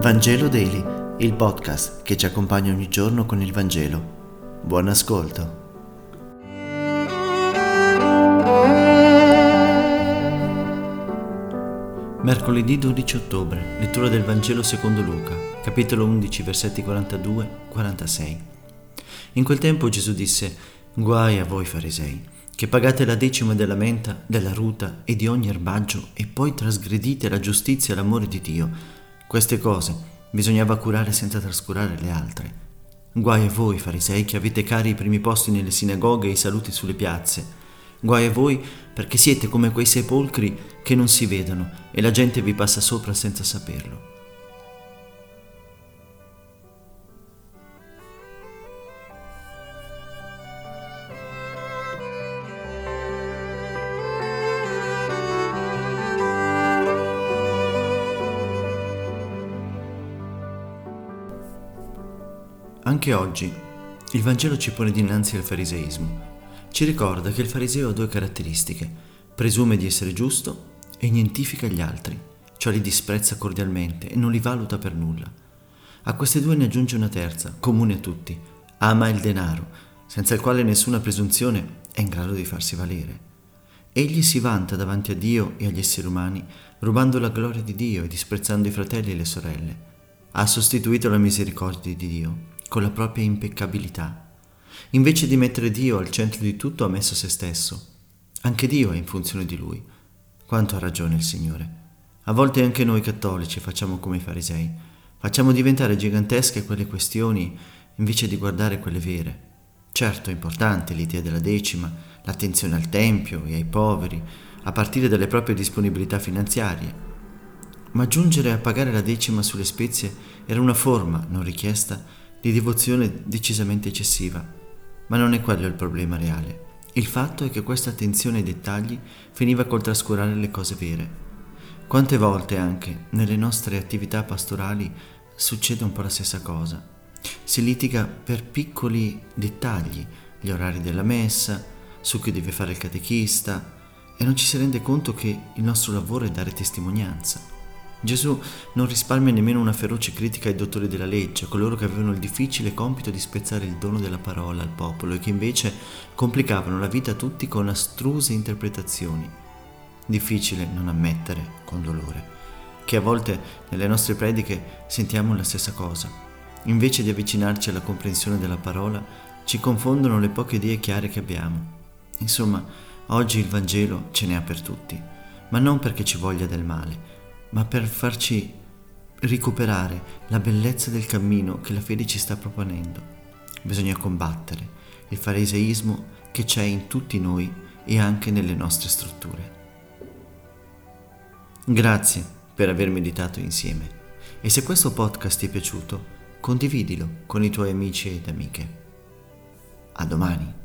Vangelo Daily, il podcast che ci accompagna ogni giorno con il Vangelo. Buon ascolto. Mercoledì 12 ottobre, lettura del Vangelo secondo Luca, capitolo 11, versetti 42-46. In quel tempo Gesù disse, Guai a voi farisei, che pagate la decima della menta, della ruta e di ogni erbaggio e poi trasgredite la giustizia e l'amore di Dio. Queste cose bisognava curare senza trascurare le altre. Guai a voi, farisei, che avete cari i primi posti nelle sinagoghe e i saluti sulle piazze. Guai a voi perché siete come quei sepolcri che non si vedono e la gente vi passa sopra senza saperlo. Anche oggi il Vangelo ci pone dinanzi al fariseismo. Ci ricorda che il fariseo ha due caratteristiche. Presume di essere giusto e nientifica gli altri, cioè li disprezza cordialmente e non li valuta per nulla. A queste due ne aggiunge una terza, comune a tutti. Ama il denaro, senza il quale nessuna presunzione è in grado di farsi valere. Egli si vanta davanti a Dio e agli esseri umani, rubando la gloria di Dio e disprezzando i fratelli e le sorelle. Ha sostituito la misericordia di Dio con la propria impeccabilità. Invece di mettere Dio al centro di tutto ha messo se stesso. Anche Dio è in funzione di lui. Quanto ha ragione il Signore. A volte anche noi cattolici facciamo come i farisei. Facciamo diventare gigantesche quelle questioni invece di guardare quelle vere. Certo è importante l'idea della decima, l'attenzione al Tempio e ai poveri, a partire dalle proprie disponibilità finanziarie. Ma giungere a pagare la decima sulle spezie era una forma, non richiesta, di devozione decisamente eccessiva, ma non è quello il problema reale. Il fatto è che questa attenzione ai dettagli finiva col trascurare le cose vere. Quante volte anche nelle nostre attività pastorali succede un po' la stessa cosa. Si litiga per piccoli dettagli, gli orari della messa, su chi deve fare il catechista, e non ci si rende conto che il nostro lavoro è dare testimonianza. Gesù non risparmia nemmeno una feroce critica ai dottori della legge, coloro che avevano il difficile compito di spezzare il dono della parola al popolo e che invece complicavano la vita a tutti con astruse interpretazioni. Difficile non ammettere, con dolore, che a volte nelle nostre prediche sentiamo la stessa cosa. Invece di avvicinarci alla comprensione della parola, ci confondono le poche idee chiare che abbiamo. Insomma, oggi il Vangelo ce n'è per tutti, ma non perché ci voglia del male, ma per farci recuperare la bellezza del cammino che la fede ci sta proponendo. Bisogna combattere il fariseismo che c'è in tutti noi e anche nelle nostre strutture. Grazie per aver meditato insieme e se questo podcast ti è piaciuto, condividilo con i tuoi amici ed amiche. A domani.